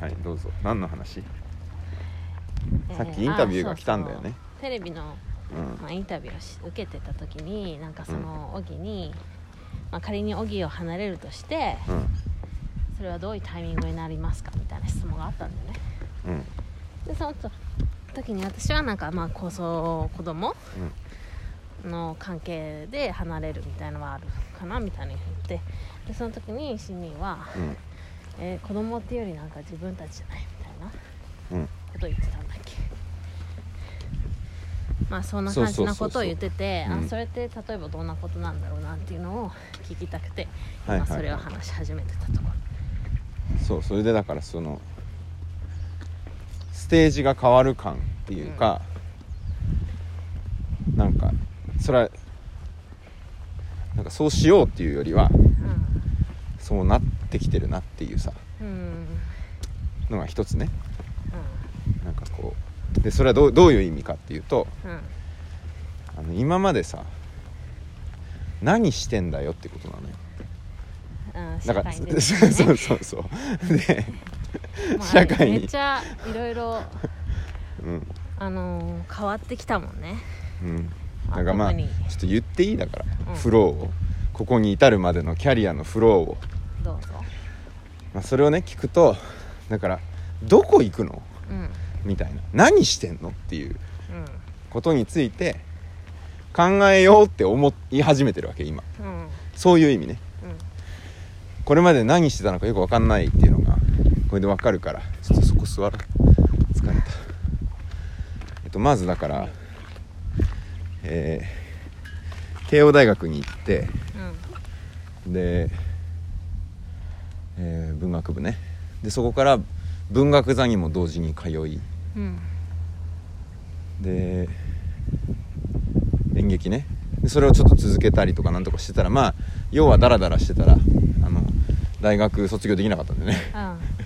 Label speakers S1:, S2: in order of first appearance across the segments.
S1: はいどうぞ。何の話？
S2: えー
S1: さっきインタビューが来たんだよね。
S2: あそうそう。テレビの、
S1: うん。
S2: まあ、インタビューをし受けてた時になんかそのオギに、まあ、仮にオギを離れるとして
S1: うん。
S2: それはどういうタイミングになりますかみたいな質問があったんだよね。
S1: うん。
S2: でその時に私はなんかまあ高層子供の関係で離れるみたいのはあるかなみたいに言って。でその時にシンニーは、
S1: うん
S2: えー子供っていうよりなんか自分たちじゃないみたいな
S1: うん。
S2: ことを言ってたんだっけ？まあそんな感じ
S1: そうそうそうそう。
S2: なことを言ってて
S1: うん。
S2: あそれって例えばどんなことなんだろうなっていうのを聞きたくて
S1: はいはいはい。
S2: 今それを話し始めてたところ、
S1: そうそれでだからそのステージが変わる感っていうか、なんかそれはなんかそうしようっていうよりはそうなってきてるなっていうさ。
S2: うん。うん
S1: のが一つね。なんかこう。でそれはどうどういう意味かっていうと
S2: うん。うん
S1: あの今までさ何してんだよってことなのよ。
S2: うん
S1: だから、そう
S2: ね。
S1: そうそうで、
S2: まあ
S1: 社会に。
S2: めっちゃいろいろ
S1: うん。
S2: あのー変わってきたもんね。
S1: うん。なんかまあちょっと言っていい？だから、
S2: うん。
S1: フローを。ここに至るまでのキャリアのフローを、
S2: どうぞ。
S1: まあ、それをね聞くとだからどこ行くの？
S2: うん。
S1: みたいな。何してんのっていう
S2: うん。
S1: ことについて考えようって思い始めてるわけ今。
S2: うん。
S1: そういう意味ね。
S2: うん。
S1: これまで何してたのかよく分かんないっていうのがこれで分かるからちょっとそこ座る疲れた。えっとまずだからえー慶応大学に行って
S2: うん。
S1: で、えー文学部ね。でそこから文学座にも同時に通い。
S2: うん。
S1: で演劇ね。でそれをちょっと続けたりとかなんとかしてたらまあ要はダラダラしてたらあの大学卒業できなかったんでね。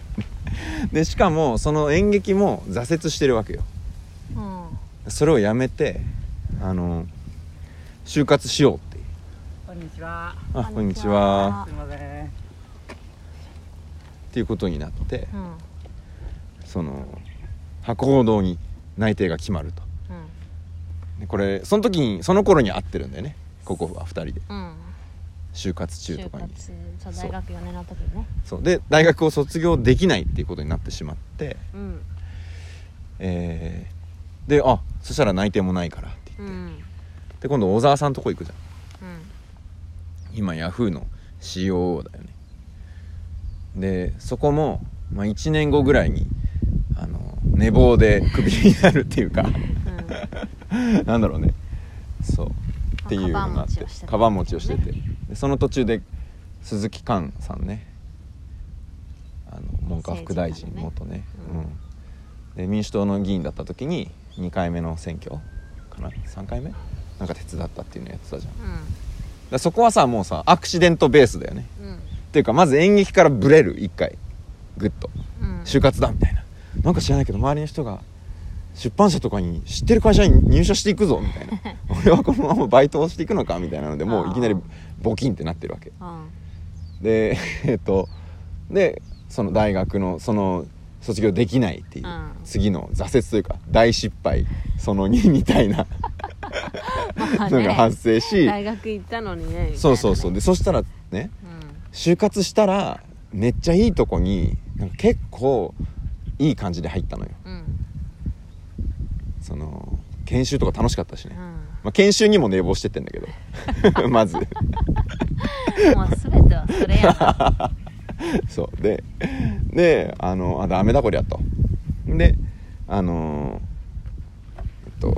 S1: でしかもその演劇も挫折してるわけよ。
S2: うん。うん
S1: それをやめてあの就活しようっていう。
S3: こんにちは。
S1: あこんにちは。
S3: すみません。
S1: っていうことになって
S2: うん。
S1: その博報堂に内定が決まると。でこれその時にその頃に会ってるんだよね。ここは2人で。
S2: うん。
S1: 就活中とかに。
S2: そう大学4年の時にね。
S1: そう。で大学を卒業できないっていうことになってしまって。
S2: うん。
S1: えーであそしたら内定もないからって言って、
S2: うん。
S1: で今度小沢さんとこ行くじゃん。
S2: うん。
S1: 今ヤフーの COO だよねでそこも、まあ、1年後ぐらいにあの寝坊でクビになるっていうか なんだろうね。そう。っていうのがあってカ
S2: カバン
S1: 持ちをし
S2: てて
S1: てでその途中で鈴木寛さんね。あの文科副大臣元ね、
S2: うん。
S1: うん。で民主党の議員だった時に2回目の選挙かな？3回目？なんか手伝ったっていうのやってたじゃん。
S2: うん。
S1: らそこはさもうさアクシデントベースだよね。
S2: うん
S1: っていうかまず演劇からブレる1回。グッと。
S2: うん。
S1: 就活だみたいな。なんか知らないけど周りの人が出版社とかに知ってる会社に入社していくぞみたいな。俺はこのままバイトをしていくのかみたいなのでもういきなりボキンってなってるわけ。
S2: うん
S1: で えっとでその大学のその卒業できないっていう、
S2: うん。
S1: 次の挫折というか大失敗その2みたいな
S2: まあ
S1: のが発生し、
S2: 大学行ったのにね
S1: そうそうそう。でそしたらね
S2: う
S1: 就活したらめっちゃいいとこになんか結構いい感じで入ったのよ。
S2: んうん。
S1: その研修とか楽しかったしね、
S2: うん。
S1: まあ、研修にも寝坊してってんだけど。まず。
S2: もう全てはそれや。な
S1: そう。でであのあダメだこりゃと。であのえっと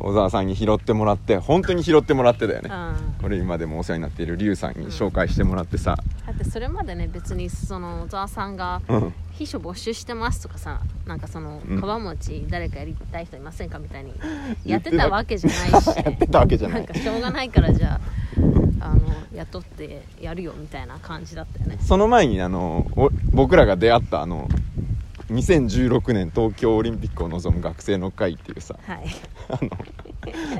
S1: 小沢さんに拾ってもらって本当に拾ってもらってだよね、
S2: うん。
S1: これ今でもお世話になっているリュウさんに紹介してもらってさ、
S2: だってそれまでね別にその小沢さんが
S1: うん。
S2: 秘書募集してますとかさなんかその
S1: うん。
S2: かば持ち誰かやりたい人いませんかみたいに やってたわけじゃないし。
S1: やってたわけじゃない。
S2: んかしょうがないからじゃああの雇ってやるよみたいな感じだったよね。
S1: その前にあのお僕らが出会ったあの2016年東京オリンピックを望む学生の会っていうさ
S2: はい。
S1: あの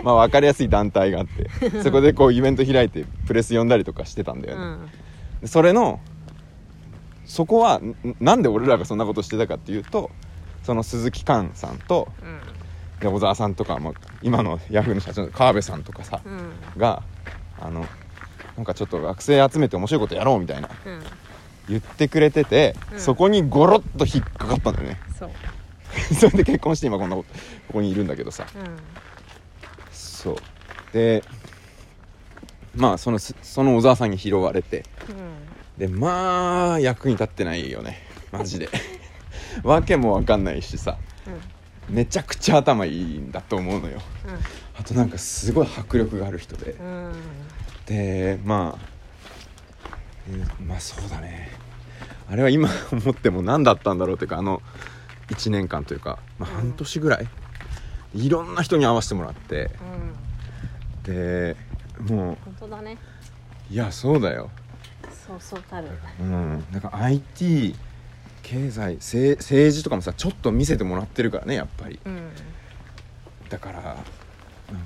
S1: まあ分かりやすい団体があって そこでこうイベント開いてプレス呼んだりとかしてたんだよね、
S2: うん。
S1: でそれのそこはんなんで俺らがそんなことしてたかっていうとその鈴木寛さんと
S2: うん。
S1: で小沢さんとかも今のヤフーの社長の川辺さんとかさ
S2: うん。
S1: があのなんかちょっと学生集めて面白いことやろうみたいな
S2: うん
S1: 言ってくれてて、
S2: うん。
S1: そこにゴロッと引っかかったんだよね。
S2: そう。
S1: それで結婚して今こんなことここにいるんだけどさ。
S2: うん。
S1: そう。でまあそのすその小沢さんに拾われて。
S2: うん。
S1: でまあ役に立ってないよね。マジで。わけもわかんないしさ。めちゃくちゃ頭いいんだと思うのよ。あとなんかすごい迫力がある人で。でまあ、えーまあそうだねあれは今思っても何だったんだろうというかあの1年間というか、まあ、
S2: うん。
S1: 半年ぐらい、いろんな人に会わせてもらって
S2: うん。
S1: でも
S2: 本当だね。
S1: ういやそうだよ。
S2: そうそうたる。
S1: うん。なんか IT 経済政政治とかもさちょっと見せてもらってるからねやっぱり。
S2: うん。
S1: だからなん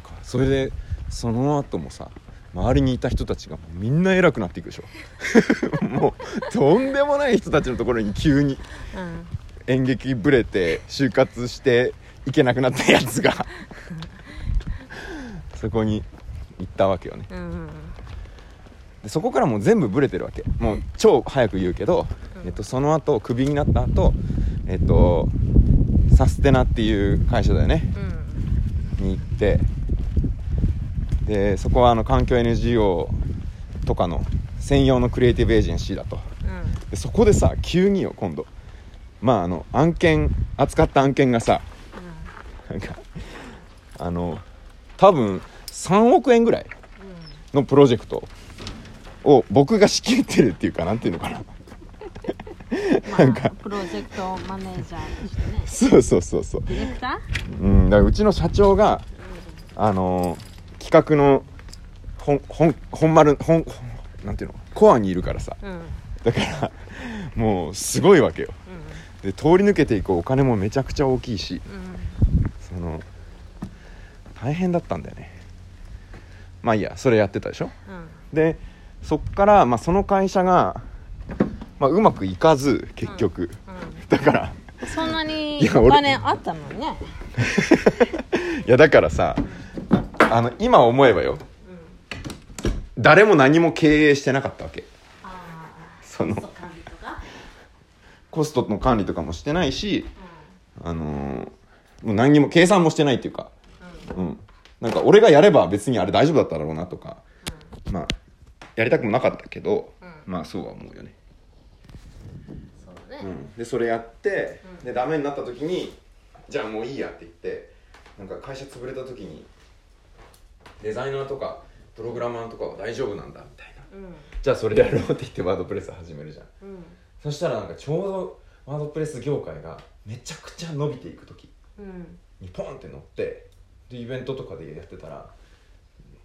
S1: かそれでその後もさ周りにいた人たちがもうみんな偉くなっていくでしょ。もうとんでもない人たちのところに急に
S2: うん。
S1: 演劇ブレて就活していけなくなったやつが そこに行ったわけよね。
S2: うんうん。
S1: でそこからもう全部ブレてるわけ。もう超早く言うけど、
S2: うん。
S1: えっと、その後クビになった後えっとサステナっていう会社だよね。
S2: うん。
S1: に行ってでそこはあの環境 NGO とかの専用のクリエイティブエージェンシーだと。
S2: うん。
S1: でそこでさ急によ今度。まああの案件扱った案件がさなんかあの多分3億円ぐらいのプロジェクトを僕が仕切ってるっていうかなんていうのかな。
S2: うん
S1: なんか。
S2: まあプロジェクトマネージャーとしてね。
S1: そうそうそうそう。
S2: ディレクタ
S1: うんだからうちの社長があの企画の本本本丸本なんていうの？コアにいるからさ。
S2: ーうん。
S1: だからもうすごいわけよ。で通り抜けていくお金もめちゃくちゃ大きいし
S2: うん。
S1: その大変だったんだよね。まあいいやそれやってたでしょ？
S2: うん。
S1: でそっから、まあ、その会社が、まあ、うまくいかず結局、
S2: う
S1: だから
S2: んそんなにお金あったのにね。
S1: いやだからさあの今思えばよ。誰も何も経営してなかったわけ。
S2: あ
S1: その。コストの管理とかもしてないしあのーもう何にも計算もしてないっていうか。うん。なんか俺がやれば別にあれ大丈夫だっただろうなとか。まあやりたくもなかったけど、
S2: うん。
S1: まあそうは思うよね、
S2: そうだね。
S1: うん、でそれやって、
S2: うん。
S1: でダメになった時にじゃあもういいやって言ってなんか会社潰れた時にデザイナーとかプログラマーとかは大丈夫なんだみたいな。
S2: うん。
S1: じゃあそれやろうって言ってワードプレス始めるじゃん。
S2: うん。
S1: そしたらなんかちょうどワードプレス業界がめちゃくちゃ伸びていく時。
S2: うん。
S1: にポンって乗ってでイベントとかでやってたら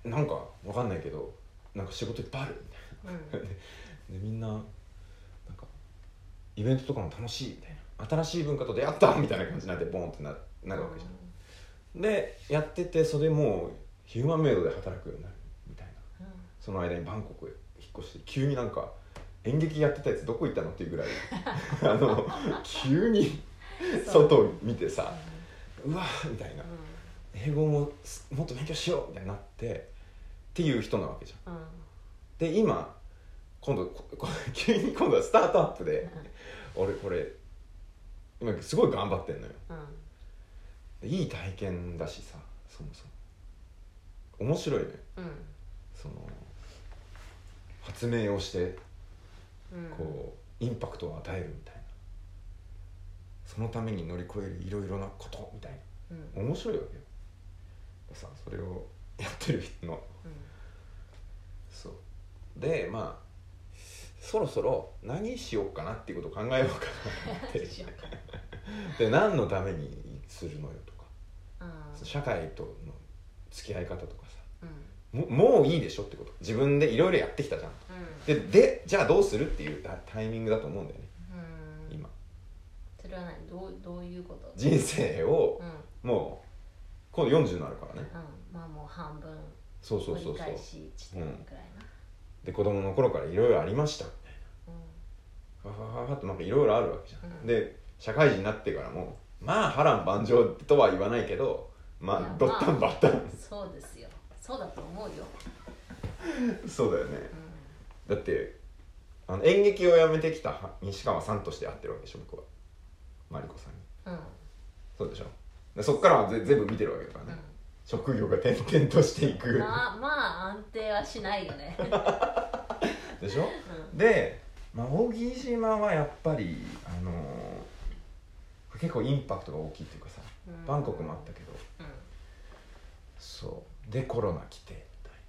S1: なんかわかんないけどなんか仕事いっぱいある。みたいなででみんななんかイベントとかも楽しいみたいな。新しい文化と出会ったみたいな感じになってボンってななるわけじゃん。でやっててそれもうヒューマンメイドで働くようになるみたいな。その間にバンコクへ引っ越して急になんか演劇やってたやつどこ行ったのっていうぐらい あの急に外を見てさうわーみたいな。英語もすもっと勉強しようみたいになってっていう人なわけじゃん。
S2: うん。うん
S1: で今今度 急に今度はスタートアップで俺これ今すごい頑張ってんのよ。
S2: うん。
S1: でいい体験だしさそもそも面白いね。
S2: うん。
S1: その発明をして
S2: うん。
S1: こうインパクトを与えるみたいな。そのために乗り越えるいろいろなことみたい
S2: うん。
S1: な面白いわけよ。さそれをやってる人の。そう。でまあそろそろ何しようかなっていうことを考えようかなって。で何のためにするのよとか。
S2: うん。
S1: 社会との付き合い方とかさ。
S2: うん。
S1: ももういいでしょってこと。自分でいろいろやってきたじゃん。ででじゃあどうするっていうタタイミングだと思うんだよね。
S2: うん。
S1: 今。
S2: それは何？どうどういうこと？
S1: 人生を
S2: うん。
S1: もう今度40になるからね。
S2: うん。まあもう半分
S1: そうそうそうそう。
S2: 折り返し地点ぐらいな。
S1: で子供の頃からいろいろありましたみたい
S2: うん。
S1: なわわわパッとなんかいろいろあるわけじゃん、
S2: うん。
S1: で社会人になってからもまあ波乱万丈とは言わないけどまあドッタンバッタン、
S2: そうですよ。そうだと思うよ、
S1: そうだよね。
S2: う
S1: だってあの演劇を辞めてきた西川さんとして会ってるわけでしょ僕は。マリコさんに。
S2: んうん。
S1: そうでしょ。でそっからはぜ全部見てるわけだからね、職業が転々としていく。
S2: まあまあ安定はしないよね、
S1: でしょ？
S2: うん。
S1: で、まあ、扇島はやっぱりあのー結構インパクトが大きいっていうかさ。
S2: うん
S1: バンコクもあったけど。
S2: うん
S1: そう。でコロナ来てみたい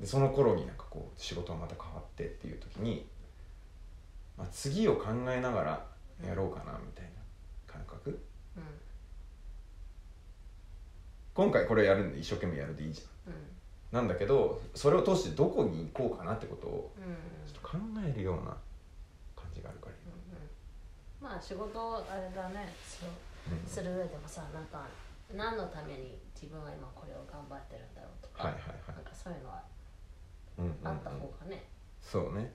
S1: な。でその頃になんかこう仕事がまた変わってっていう時に、まあ、次を考えながらやろうかなみたいな感覚。
S2: うん
S1: 今回これやるんで一生懸命やるでいいじゃん。
S2: うん
S1: なんだけどそれを通してどこに行こうかなってことを
S2: うん。
S1: ちょっと考えるような感じがあるから。
S2: まあ仕事あれだね。そうする上でもさなんか何のために自分は今これを頑張ってるんだろうとか、
S1: はいはいはい。
S2: なんかそういうのは
S1: うんうんうん。
S2: あった方がね、
S1: そうね。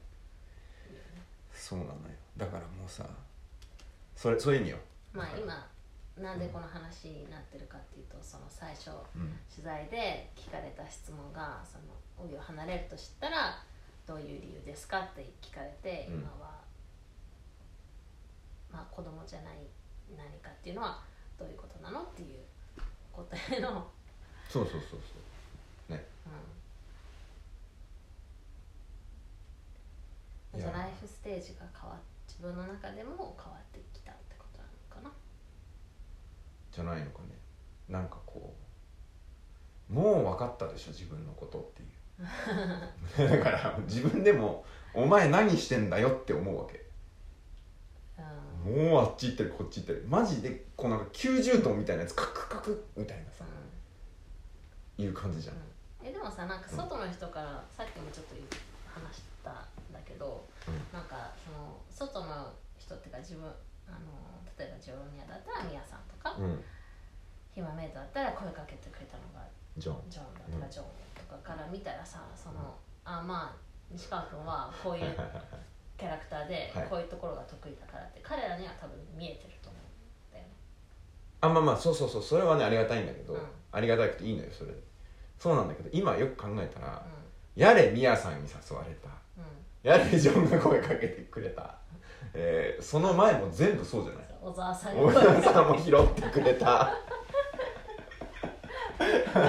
S1: そうなのよ。だからもうさそれそういう意味よ
S2: まあ今なんでこの話になってるかっていうとその最初
S1: うん。
S2: 取材で聞かれた質問が「その帯を離れると知ったらどういう理由ですか?」って聞かれて、
S1: うん。
S2: 今はまあ子供じゃない何かっていうのはどういうことなのっていう答えの、
S1: そうそうそうそう。ね。
S2: うん、じゃあライフステージが変わっ自分の中でも変わってきたってことなのかな。
S1: じゃないのかね。なんかこうもう分かったでしょ自分のことっていう。だから自分でも「お前何してんだよ」って思うわけ。
S2: うん
S1: もうあっち行ってるこっち行ってるマジでこうなんか90度みたいなやつカクカクみたいなさいう感じじゃん。
S2: えでもさなんか外の人から、さっきもちょっと話したんだけど、
S1: う
S2: なんかその外の人っていうか自分あの例えばジョロニアだったらミヤさんとか、
S1: うん。
S2: ヒマメイトだったら声かけてくれたのが
S1: じゃん
S2: ジョンだと
S1: うん
S2: かジョンとかから見たらさその、あまあ西川君はこういう キャラクターで
S1: はい。
S2: こういうところが得意だからって彼らには多分見えてると思うんだよね。
S1: あまあまあそうそうそう。それはねありがたいんだけど、
S2: うん。
S1: ありがたくていいのよそれで。そうなんだけど今よく考えたら、
S2: う
S1: やれミヤさんに誘われた。
S2: んうん。
S1: やれジョンが声かけてくれた、えーその前も全部そうじゃない？
S2: 小沢さん
S1: 大
S2: が
S1: 田さんも拾ってくれた。
S2: 確か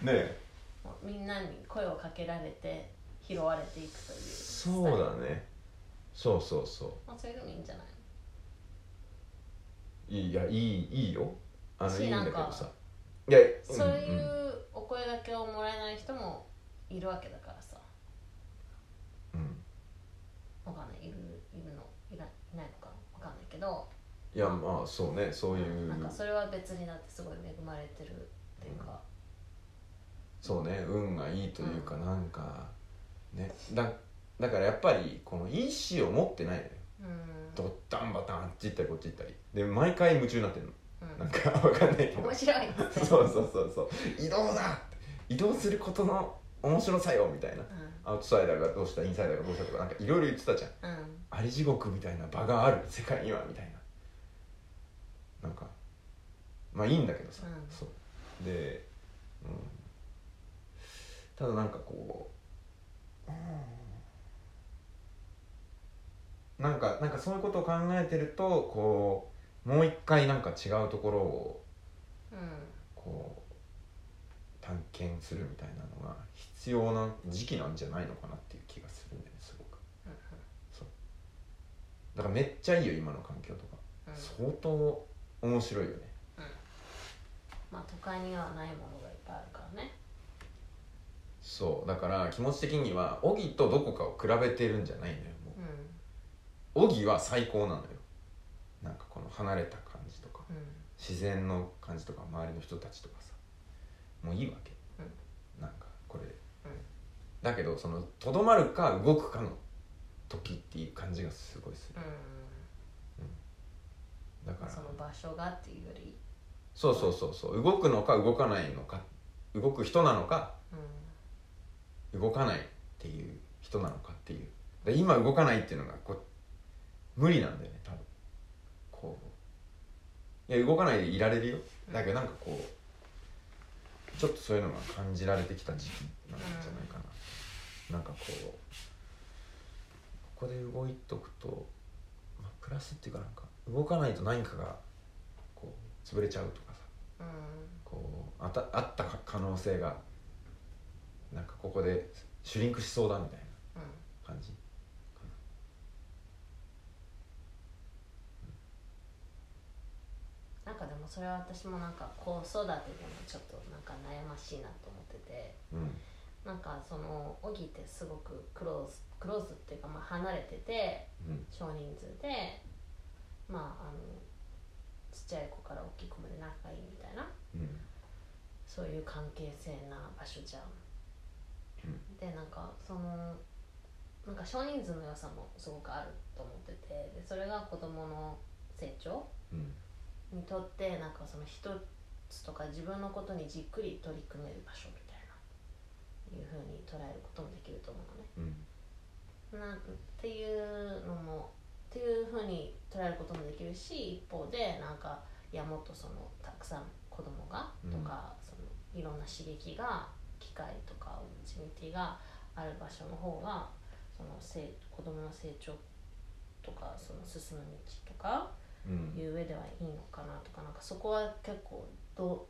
S2: に。
S1: ね
S2: みんなに声をかけられて拾われていくという
S1: そうだねそうそうそ
S2: まあ、そういうのもいいんじゃない？う
S1: いいやいいいいよ。あの
S2: し
S1: いいんだけ
S2: なんか
S1: どさいや
S2: そうい
S1: んん
S2: うお声掛けをもらえない人もいるわけだからさ。
S1: うん。
S2: わかんない。いるいるのいらいないのかわかんないけど。
S1: いやまあそうねそういう。
S2: なんかそれは別にだってすごい恵まれてるっていうか、
S1: そうね運がいいというかなんかねだだからやっぱりこの意思を持ってないのよ。
S2: うん。
S1: ドッタンバタンあっち行ったりこっち行ったり。で毎回夢中になってるの。
S2: うん。
S1: なんか わかんないけど。
S2: 面白い
S1: そうそうそうそう。移動だ移動することの面白さよみたいな。
S2: う
S1: アウトサイダーがどうしたインサイダーがどうしたとかなんかいろいろ言ってたじゃん。
S2: んうん。
S1: あり地獄みたいな場がある世界にはみたいな。なんかまあいいんだけどさ、
S2: うん。
S1: そう。で、うん、ただなんかこう、うんなんかなんかそういうことを考えてるとこうもう一回なんか違うところを
S2: うん。
S1: こう探検するみたいなのが必要な時期なんじゃないのかなっていう気がするんだよねすごく。そう。だからめっちゃいいよ今の環境とか、
S2: うん。
S1: 相当面白いよね。
S2: まあ都会にはないものがいっぱいあるからね。
S1: そう。だから気持ち的にはオギとどこかを比べてるんじゃないのよオギは最高なのよ。なんかこの離れた感じとか
S2: んうん。
S1: 自然の感じとか周りの人たちとかさ。もういいわけ、
S2: う
S1: なんかこれ。で、
S2: うん。
S1: だけどそのとどまるか動くかの時っていう感じがすごいする。だから。
S2: その場所がっていうより。
S1: そうそうそうそう。動くのか動かないのか。動く人なのか。
S2: う
S1: 動かないっていう人なのかっていう。で今動かないっていうのがこう無理なんだよね多分。こう。いや動かないでいられるよ。だけどなんかこうちょっとそういうのが感じられてきた時期なんじゃないかな、なんかこうここで動いとくと、まあ、プラスっていうかなんか動かないと何かがこう潰れちゃうとかさ。
S2: うん。
S1: こうあたあったか可能性がなんかここでシュリンクしそうだみたいな
S2: うん。
S1: 感じ。か
S2: なんかでもそれは私もなんか子育てでもちょっとなんか悩ましいなと思ってて。
S1: なうん。
S2: なんかそのオギってすごくクローズクローズっていうかまあ離れてて
S1: うん。
S2: 少人数でまああのちっちゃい子から大きい子まで仲いいみたいな。
S1: うん。
S2: そういう関係性な場所じゃん。でなんかそのなんか少人数の良さもすごくあると思ってて。でそれが子どもの成長
S1: うん
S2: にとってなんかその一つとか自分のことにじっくり取り組める場所みたいないうふうに捉えることもできると思うのね。
S1: うん
S2: なんっていうのもっていうふうに捉えることもできるし一方でなんかいやもっとそのたくさん子供がとか、そのいろんな刺激が機会とかオプチュニティがある場所の方がその成子供の成長とかその進む道とか
S1: うん
S2: いう上ではいいのかなとかなんかそこは結構ど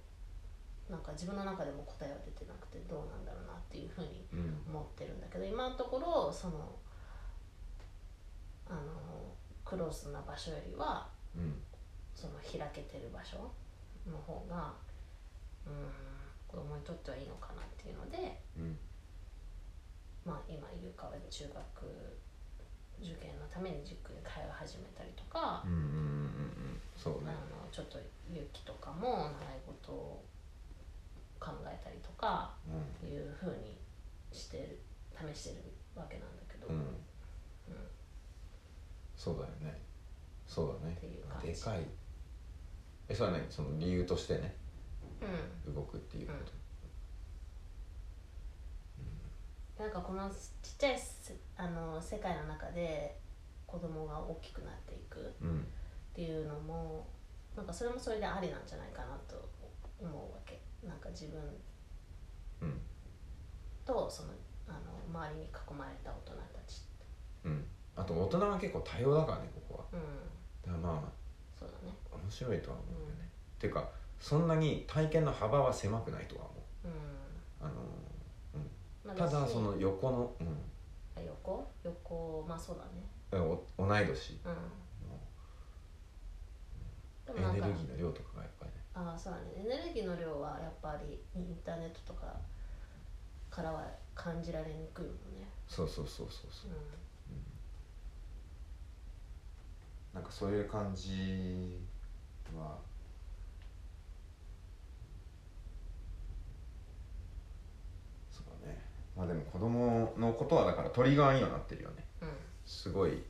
S2: うなんか自分の中でも答えは出てなくてどうなんだろうなっていうふうに
S1: うん。
S2: 思ってるんだけど今のところそのあのクロスな場所よりは
S1: うん。
S2: その開けてる場所の方がうん子供にとってはいいのかなっていうので
S1: うん。
S2: まあ今優香は中学受験のために塾に通い始めたりとか、
S1: うんうんうんうんそう
S2: あ
S1: ね
S2: のちょっと勇気とかも習い事を考えたりとか
S1: う
S2: いうふうにしてる試してるわけなんだけど、
S1: ん。うん。そうだよね。そうだね。
S2: っていう感じ。
S1: でかい。えそれは何？その理由としてね。
S2: うん。
S1: 動くっていうこと
S2: なんかこのちっちゃいせあの世界の中で子供が大きくなっていくっ
S1: うん。
S2: ていうのもなんかそれもそれでありなんじゃないかなと思うわけ。なんか自分
S1: うん。
S2: とそのあの周りに囲まれた大人たち
S1: うん。あと大人は結構多様だからねここは。
S2: うん。
S1: だからまあ
S2: そうだね。
S1: 面白いとは思うよね、っていうかそんなに体験の幅は狭くないとは思う。
S2: うん。
S1: あの
S2: まあ
S1: ただ
S2: し。
S1: その横の、うん。
S2: あ横？横まあそうだね。
S1: え、お同い年？
S2: うん。
S1: エネルギーの量とかがやっぱりね。
S2: ああそうだね。エネルギーの量はやっぱりインターネットとかからは感じられにくいもんね。
S1: そうそうそうそうそう。
S2: う
S1: なんかそういう感じはそうだねまあでも子供のことはだからトリガーにはなってるよね。
S2: んうん
S1: すごい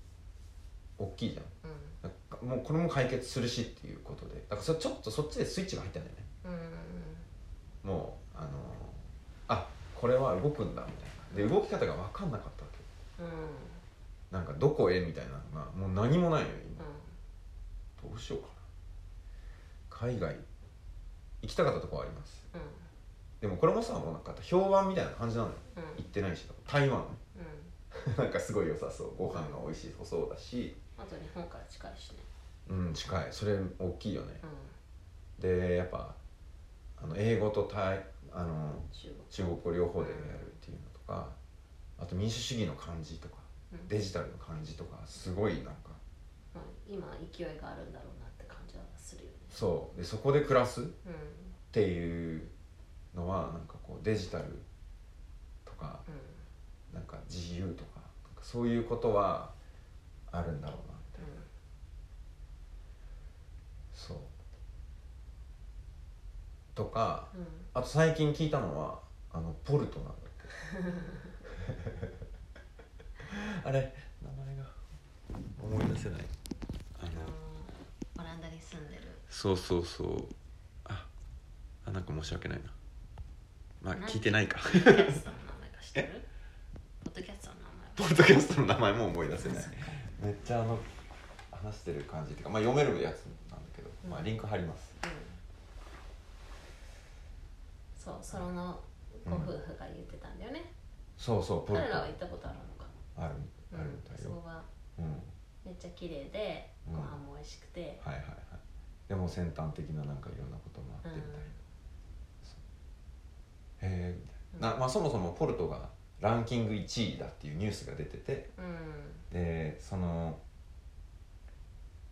S1: 大きいじゃん。
S2: うん。
S1: なんかもうこれも解決するしっていうことで。だからそちょっとそっちでスイッチが入ったんだよね。
S2: うん。
S1: もうあのあこれは動くんだみたいな。で動き方が分かんなかったわけ。
S2: うん。うん
S1: なんかどこへみたいなのがもう何もないのよ今。どうしようかな。海外行きたかったとこはあります。
S2: うん
S1: でもこれもさもうなんか評判みたいな感じなのよ。
S2: うん。
S1: 行ってないし台湾。
S2: うん。
S1: なんかすごい良さそう。ご飯が美味しそうだし。
S2: あと日本から近いしね。
S1: うん近い。それ大きいよね。
S2: う
S1: でやっぱあの英語とタイあの
S2: ん中国
S1: 語両方でやるっていうのとかあと民主主義の感じとか
S2: うん。
S1: デジタルの感じとかすごいなんか
S2: まあ今勢いがあるんだろうなって感じはするよね。
S1: そう。でそこで暮らすっ
S2: うん。
S1: ていうのはなんかこうデジタルとか
S2: うん。
S1: なんか自由とかそういうことはあるんだろうなみたいなそう。とか
S2: うん。うん
S1: あと最近聞いたのはあのポルトなんだって。あれ名前が。思い出せない。あの
S2: オランダに住んでる。
S1: そうそうそう。ああなんか申し訳ないなまあ聞いてないか。
S2: ポッドキャストの名前か知ってる？ポッドキャストの名前。
S1: ポッドキャストの名前も思い出せない。めっちゃあの話してる感じっていうか、まあ、読めるやつなんだけど、まあ、リンク貼ります。
S2: うん。そうそのご夫婦が言ってたんだよね、
S1: そうそうポルト
S2: 彼らは行ったことあるのか。
S1: あるある
S2: うん
S1: みたいよ、
S2: そこが
S1: うん。
S2: めっちゃ綺麗で
S1: うん。
S2: ご飯も美味しくて、
S1: はいはいはい。でも先端的ななんかいろんなこともあってみたいな、えみたいなな、まあ、そもそもポルトがランキング1位だっていうニュースが出てて
S2: うん。
S1: でその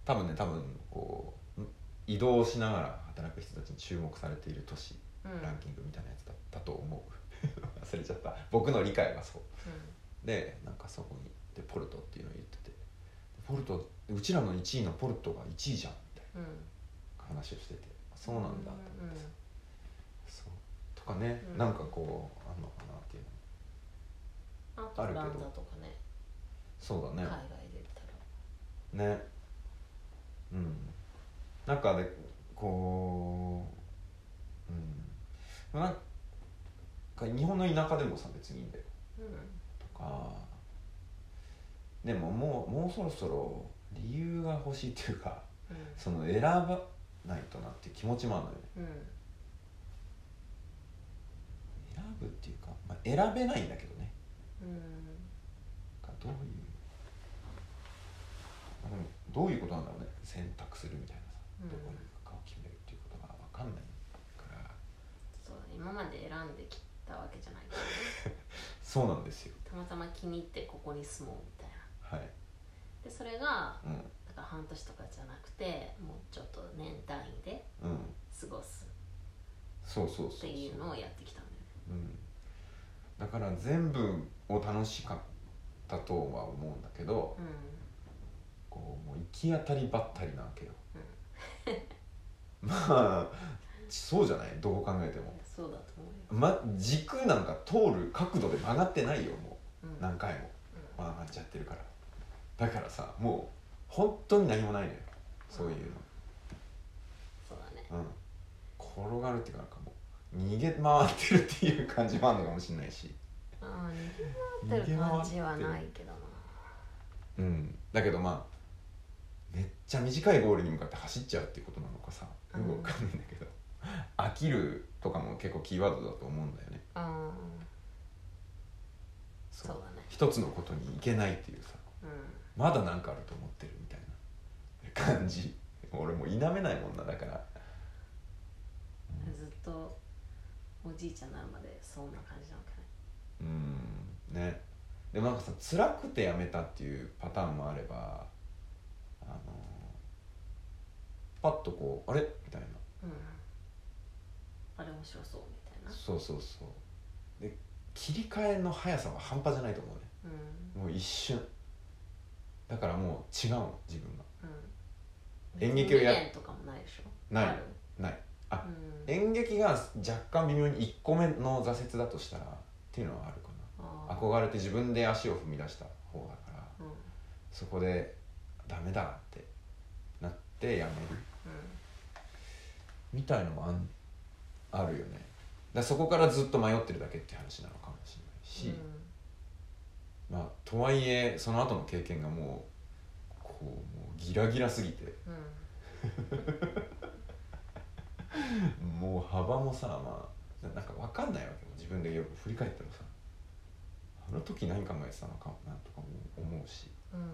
S1: 多分ね多分こうん移動しながら働く人たちに注目されている都市
S2: うん。
S1: ランキングみたいなやつだったと思う。忘れちゃった。僕の理解はそう。でなんかそこにでポルトっていうのを言っててでポルトうちらの1位のポルトが1位じゃんみたい
S2: うんうん。
S1: な話をしててそうなんだと思ってさとかね、
S2: うん。
S1: なんかこうあんのかなっていうの。
S2: あと
S1: あるけど。
S2: フランザとかね。
S1: そうだね。
S2: 海外で言ったら。
S1: ね。うん。なんかねこううん。なんか日本の田舎でもさ別にいいんだよ。
S2: う
S1: とか。でももうもうそろそろ理由が欲しいっていうか
S2: ん。
S1: その選ばないとなっていう気持ちもあるのよね。
S2: うんうん
S1: 選ぶっていうか、まあ、選べないんだけどね。
S2: うん。
S1: がどういうあでもどういうことなんだろうね。選択するみたいなさ、
S2: うん。
S1: どこに行くかを決めるっていうことが分かんないから。
S2: そう今まで選んできたわけじゃないね。
S1: そうなんですよ。
S2: たまたま気に入ってここに住もうみたいな。
S1: はい。
S2: でそれが
S1: うん。
S2: だから半年とかじゃなくてもうちょっと年単位で
S1: うん。
S2: 過ごす。
S1: そうそうそうそう。
S2: っていうのをやってきた。んだよね
S1: うん、だから全部を楽しかったとは思うんだけどこうもう行き当たりばったりなわけよ。まあそうじゃない？どう考えても。
S2: うん、そうだと思うよ、
S1: ま、軸なんか通る角度で曲がってないよも
S2: う。ん。
S1: う何回も。曲がっちゃってるから。だからさもう本当に何もないのよ。そういう
S2: そうだね。
S1: のうん。転がるっていうかなんかもう逃げ回ってるっていう感じもあるのかもしれないし。
S2: ああ逃げ回ってる感じはないけどな。
S1: うん。だけどまあめっちゃ短いゴールに向かって走っちゃうっていうことなのかさ。よくわかんないんだけど、飽きるとかも結構キーワードだと思うんだよね。
S2: うんそう。だね。
S1: 一つのことにいけないっていうさ。
S2: うん。
S1: まだ何かあると思ってるみたいな。感じ。俺もう否めないもんなだから。
S2: ずっとおじいちゃんになるまでそんな感じなのかね。
S1: うん。ね。でもなんかさ辛くてやめたっていうパターンもあればあのパッとこうあれ？みたいな。
S2: うん。あれ面白そうみたいな。
S1: そうそうそう。で切り替えの速さは半端じゃないと思うね。
S2: うん。
S1: もう一瞬。だからもう違うの自分が。
S2: うん。
S1: 演劇をや
S2: 未練とかもないでしょ？
S1: ない。ないあ
S2: うん。
S1: 演劇が若干微妙に1個目の挫折だとしたらっていうのはあるかな。憧れて自分で足を踏み出した方だから
S2: うん。
S1: そこでダメだってなってやめる。みたいのもあんあるよね。だそこからずっと迷ってるだけって話なのかもしれないし、まあとはいえその後の経験がもうこうもうギラギラすぎて。
S2: うん
S1: もう幅もさまあななんか分かんないわけよ。自分でよく振り返ってもさ。あの時何考えてたのかなとかも思うし。
S2: うんうん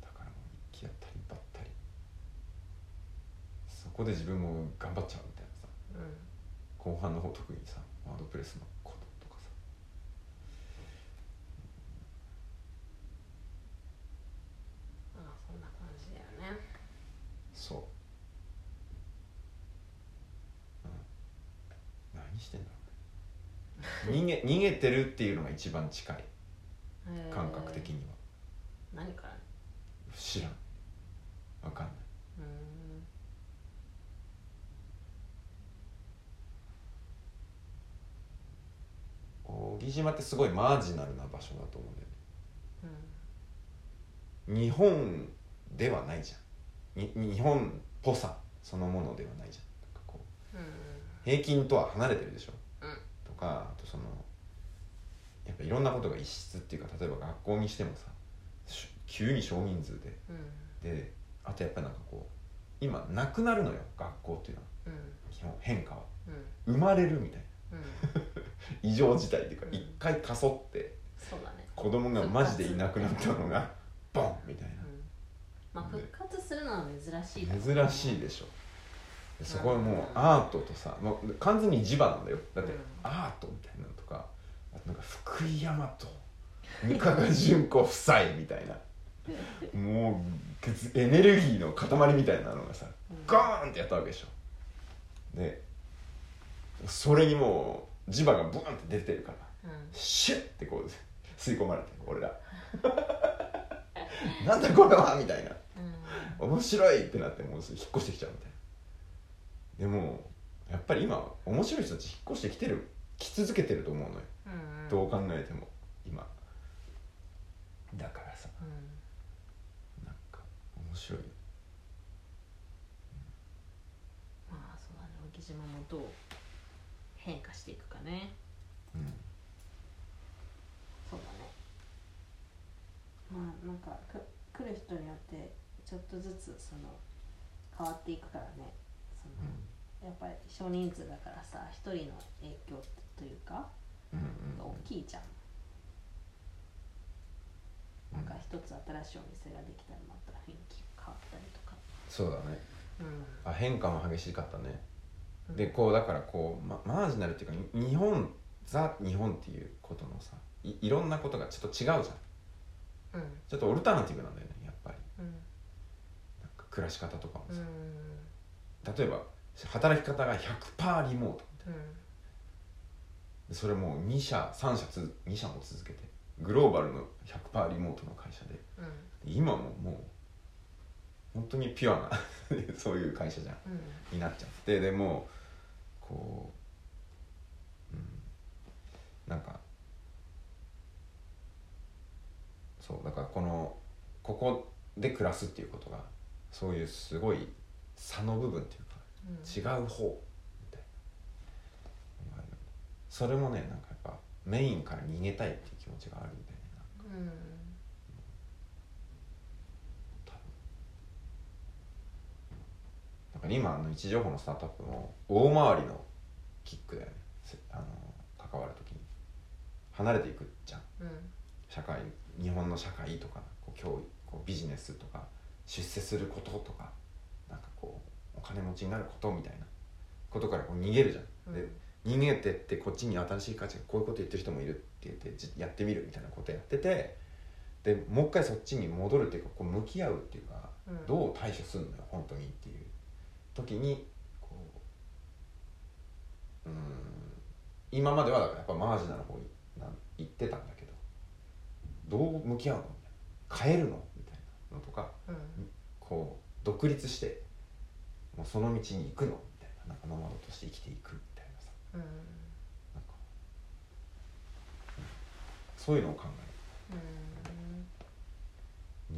S1: だからもう行き当たりばったり。そこで自分も頑張っちゃうみたいなさ。
S2: うん。
S1: 後半の方特にさワードプレスのこととかさ
S2: ああそんな感じだよね
S1: そう、うん、何してんだろうね逃げ逃げてるっていうのが一番近い。感覚的には。
S2: 何から？
S1: 知らん。分かんない。小木島ってすごいマージナルな場所だと思うんだよ
S2: うん。
S1: ね日本ではないじゃん。に日本っぽさそのものではないじゃん。平均とは離れてるでしょかあとそのやっぱいろんなことが異質っていうか例えば学校にしてもさし急に少人数で。
S2: うん。
S1: であとやっぱりなんかこう今なくなるのよ学校っていうのは。
S2: うん。
S1: 基本変化は。
S2: うん。
S1: 生まれるみたいな。
S2: うん。
S1: 異常事態っていうか
S2: うん。
S1: 一回かそって
S2: そうだね。
S1: 子供がマジでいなくなったのがボンみたいな。
S2: うん。まあ復活するのは珍しいだろう。
S1: 珍しいでしょ。でそこはもうアートとさもう完全に地場なんだよ。だって
S2: うん。
S1: アートみたいなのとかあとなんか福井大和三河淳子夫妻みたいな。もうエネルギーの塊みたいなのがさ
S2: うん。
S1: ゴーンってやったわけでしょ。でそれにもう磁場がブーンって出てるから
S2: うん。
S1: シュッてこう吸い込まれて俺ら。なんだこれはみたいな。
S2: うん。
S1: 面白いってなってもう引っ越してきちゃうみたいなでもやっぱり今面白い人たち引っ越してきてる来続けてると思うのよ、
S2: うん
S1: どう考えても今。だからさ。
S2: うん。
S1: なんか面白い。よ
S2: まあそうだね。沖島もどう変化していくかね。
S1: うん。
S2: そうだね。まあなんかく来る人によってちょっとずつその変わっていくからねやっぱり少人数だからさ一人の影響というか
S1: うんうん
S2: 大きいじゃん。なんか一つ新しいお店ができたらまた雰囲気が変わったりとか。
S1: そうだね。
S2: うん。
S1: あ変化も激しかったね。
S2: うん。
S1: でこうだからこう、ま、マージナルっていうかに日本ザ日本っていうことのさいいろんなことがちょっと違うじゃん。
S2: うん。
S1: ちょっとオルタナティブなんだよねやっぱり。
S2: うん。
S1: なんか暮らし方とかも
S2: うん。
S1: さ、例えば働き方が100%リモート。みたいな
S2: うん。
S1: でそれもう2社3社つ2社も続けてグローバルの100%リモートの会社で。で
S2: うん。
S1: 今ももう本当にピュアな そういう会社じゃん。
S2: うん。
S1: になっちゃってでもうこう、うん、なんかそうだからこのここで暮らすっていうことがそういうすごい差の部分っていうか
S2: うん
S1: 違う方。みたいな。それもねなんかやっぱメインから逃げたいっていう気持ちがあるんだよねなん。か
S2: うん
S1: 今あの位置情報のスタートアップも大回りのキックだよね。せあの関わる時に。離れていくじゃん。
S2: うん。
S1: 社会日本の社会とかこう教育こうビジネスとか出世することとか金持ちになることみたいなことからこう逃げるじゃん、で逃げてってこっちに新しい価値がこういうこと言ってる人もいるって言ってじやってみるみたいなことやっててでもう一回そっちに戻るっていうかこう向き合うっていうか、
S2: うん。
S1: どう対処するのよ本当にっていう時にこううん今まではだからやっぱマージナルの方に行ってたんだけどどう向き合うのみたいな。変えるのみたいなのとか
S2: うん。
S1: こう独立してもうその道に行くのみたいななんかノマドとして生きていくみたいなさ。
S2: うん
S1: なんか、うんそういうのを考え
S2: うん。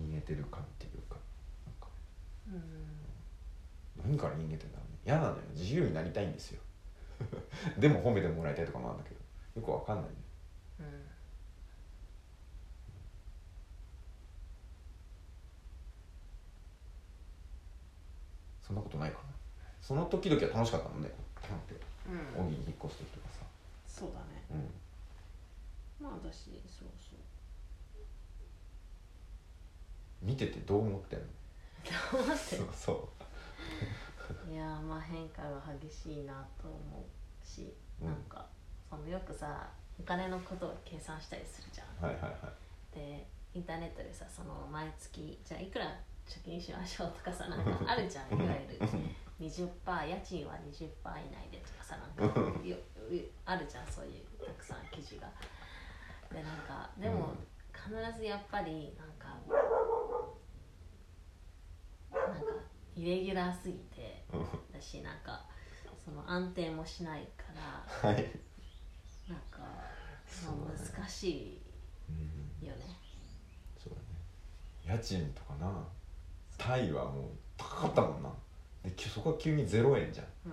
S1: る逃げてる感っていうかなんか。
S2: うん
S1: 何から逃げてんだろうね。嫌なのよ。自由になりたいんですよ。でも褒めてもらいたいとかもあるんだけど。よくわかんないね。
S2: うん
S1: そんなことないかな。その時々は楽しかったもんね。パンって
S2: うん。
S1: 荻に引っ越す時とかさ。
S2: そうだね。
S1: うん。
S2: まあ私そうそう。
S1: 見ててどう思ってんの？
S2: どうなって
S1: そうそう。
S2: いやーまあ変化が激しいなと思うし、
S1: うん。
S2: なんかそのよくさお金のことを計算したりするじゃん。
S1: はいはいはい。
S2: でインターネットでさその毎月じゃあいくら貯金しましょうとかさなんかあるじゃんいわゆる。20%家賃は20%以内でとかさなんかあるじゃんそういうたくさん記事が。でなんかでも、必ずやっぱりなんかなんかイレギュラーすぎて
S1: うん
S2: だしなんかその安定もしないから
S1: はい。
S2: なんか、
S1: そ
S2: まあ難し
S1: うん
S2: いよね。
S1: そうだね。家賃とかなタイはもう高かったもんな。できそこは急に0円じゃん。
S2: うん、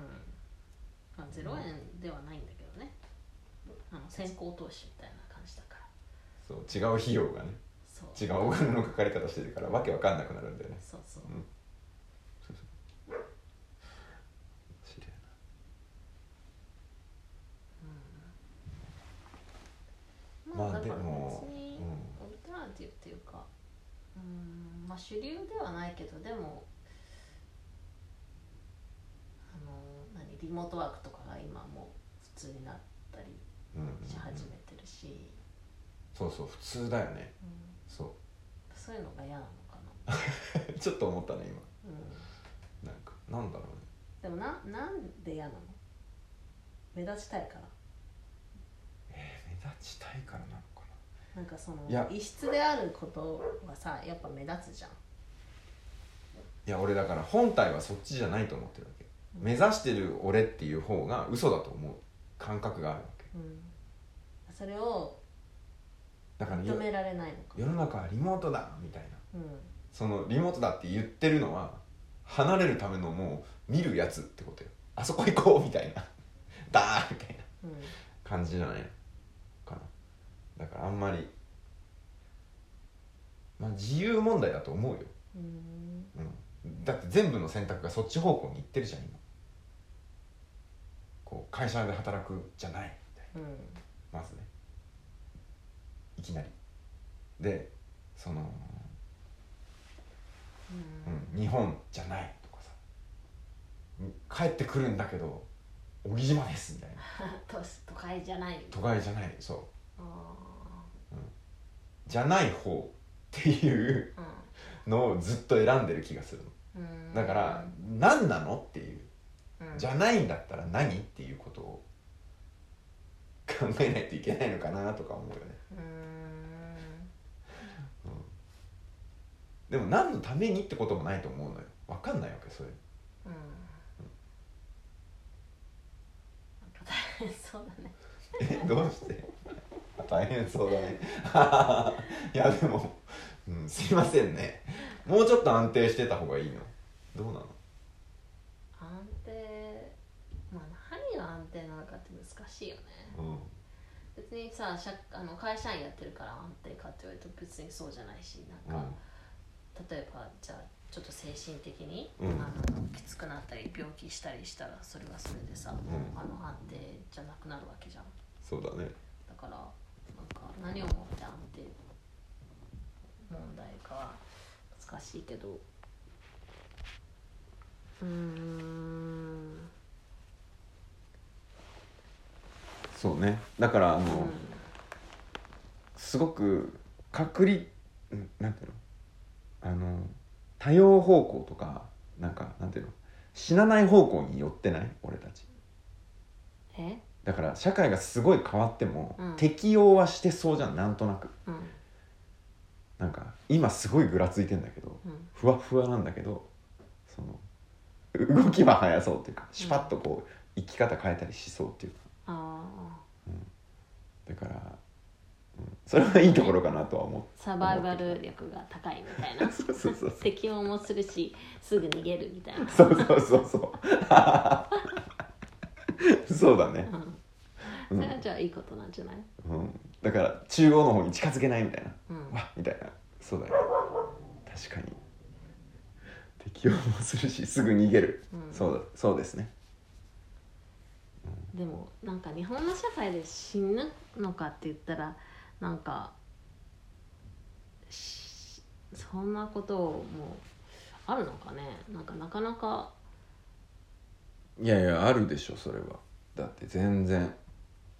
S2: まあ、0円ではないんだけどね。あの先行投資みたいな感じだから。
S1: そう違う費用がね。
S2: そう。
S1: 違うお金のかかり方してるからわけわかんなくなるんだよね。
S2: そうそう。
S1: うん。まあでも
S2: 別に
S1: うん
S2: オルタナティブっていうかうんまあ主流ではないけどでもあの何リモートワークとかが今もう普通になったりし始めてるし、
S1: そうそう普通だよね。
S2: うん。
S1: そ
S2: そういうのが嫌なのかな、
S1: う ちょっと思ったね今。
S2: うん、
S1: なんかなんだろうね。
S2: でもななんで嫌なの？目立ちたいから。
S1: えー目立ちたいからなの？か
S2: なんかその
S1: いや。
S2: 異質であることはさやっぱ目立つじゃん。
S1: ないや俺だから本体はそっちじゃないと思ってるわけ。目指してる俺っていう方が嘘だと思う。感覚があるわけ。
S2: うん。それを
S1: だからよ
S2: 認められないのか。
S1: 世の中はリモートだみたいな。
S2: うん。
S1: そのリモートだって言ってるのは離れるためのもう見るやつってことよ。あそこ行こうみたいな。だーみたいな
S2: うん。
S1: 感じじゃないだからあんまりまあ自由問題だと思うよ、
S2: うん。
S1: うん、だって全部の選択がそっち方向に行ってるじゃん今。こう会社で働くじゃない。みたい
S2: うん。
S1: なまずね。いきなり。でその、
S2: うん。
S1: うん、日本じゃないとかさ。うん帰ってくるんだけど小木島ですみたいな。
S2: 都都会じゃない。
S1: 都会じゃないそう。
S2: あ
S1: じゃない方っていう
S2: ー
S1: のをずっと選んでる気がするの。
S2: うん。
S1: だから何なのっていう。
S2: うん。
S1: じゃないんだったら何っていうことを考えないといけないのかなとか思うよね。
S2: うん。
S1: でも何のためにってこともないと思うのよ。分かんないわけそれ。
S2: うん。なん。か大変そうだね。
S1: えどうして？大変そうだね。いやでも、うん、すいませんね。もうちょっと安定してた方がいいの？どうなの？
S2: 安定まあ何が安定なのかって難しいよね。
S1: うん。
S2: 別にさ社あの会社員やってるから安定かって言われると別にそうじゃないしなんか、例えばじゃあちょっと精神的に、
S1: うん。
S2: あのきつくなったり病気したりしたらそれはそれでさ、
S1: ん。
S2: あの安定じゃなくなるわけじゃん。
S1: そうだね。
S2: だから何をもって安定問題かは難しいけど。うーん。
S1: そうね。だからあの、
S2: うん
S1: すごく確率ん？なんていうの？あの多様方向とかなんかなんていうの？死なない方向に寄ってない？俺たち。
S2: え？
S1: だから社会がすごい変わっても、
S2: うん。
S1: 適応はしてそうじゃんなんとなく。
S2: うん。
S1: なんか今すごいぐらついてんだけど
S2: うん。
S1: ふわふわなんだけどその動きは速そうっていうかシュパッとこう生き方変えたりしそうっていうか。だから、うん、それはいいところかなとは思って
S2: サバイバル力が高いみたいな。
S1: そうそうそう。
S2: 適応もするしすぐ逃げるみたいな。
S1: そうそうそうそう。そうだね、
S2: うんそれはじゃあいいことなんじゃない？
S1: うん、だから中央の方に近づけないみたいな、
S2: うん。
S1: わっみたいな。そうだよ。確かに。適応もするしすぐ逃げる、
S2: うん。
S1: そうだ。そうですね。
S2: でもなんか日本の社会で死ぬのかって言ったらなんかしそんなこともあるのかね？なんかなかなか
S1: いやいやあるでしょそれは。だって全然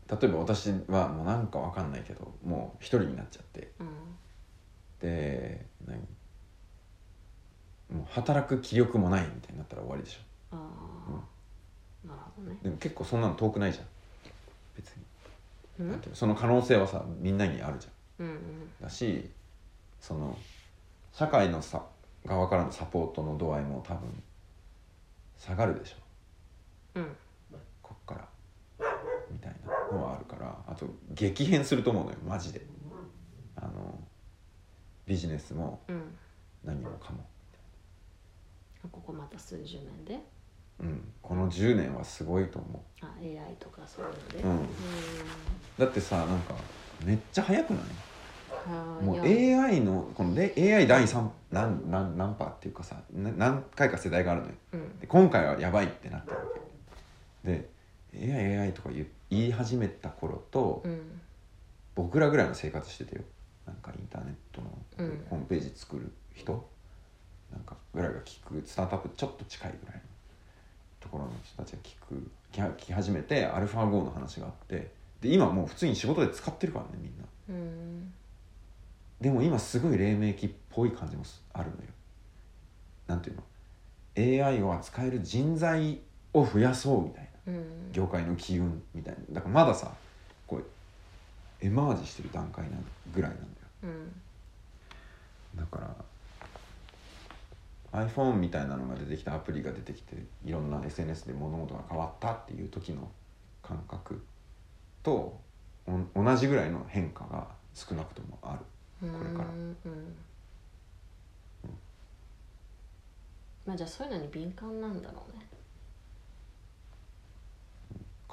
S1: 例えば私はもうなんかわかんないけどもう一人になっちゃって。
S2: うん
S1: で何もう働く気力もないみたいになったら終わりでしょ。
S2: ああ、なるほどね。
S1: でも結構そんなの遠くないじゃん。別に。
S2: うん？
S1: なんていうのその可能性はさみんなにあるじゃん。
S2: うんうん。
S1: だしその社会のさ側からのサポートの度合いも多分下がるでしょ。
S2: うん。
S1: こっからのはあるからあと激変すると思うのよマジで。あのビジネスも
S2: うん。
S1: 何もかも、
S2: ここまた数十年で？
S1: うん、この10年はすごいと思
S2: あ AI とかそういうので？
S1: うん。だってさなんかめっちゃ早くない？もう AI のこので AI 第3何何何パーっていうかさな何回か世代があるのよ。
S2: うん。
S1: で今回はやばいってなってるわけ。で AIAI とか言う言い始めた頃と、
S2: うん。
S1: 僕らぐらいの生活しててよ。なんかインターネットの
S2: うん。
S1: ホームページ作る人、なんかぐらいが聞く。スタートアップちょっと近いぐらいのところの人たちが聞く。聞き始めてアルファ5の話があって。で今もう普通に仕事で使ってるからねみんな。
S2: うん。
S1: でも今すごい黎明期っぽい感じもすあるのよ。なんていうの？AI を扱える人材を増やそうみたいな。
S2: うん
S1: 業界の機運みたいな。だからまださこうエマージしてる段階なぐらいなんだよ。
S2: うん。
S1: だから iPhone みたいなのが出てきたアプリが出てきていろんな SNS で物事が変わったっていう時の感覚とお同じぐらいの変化が少なくともある。これから。
S2: うん。うん。まあじゃあそういうのに敏感なんだろうね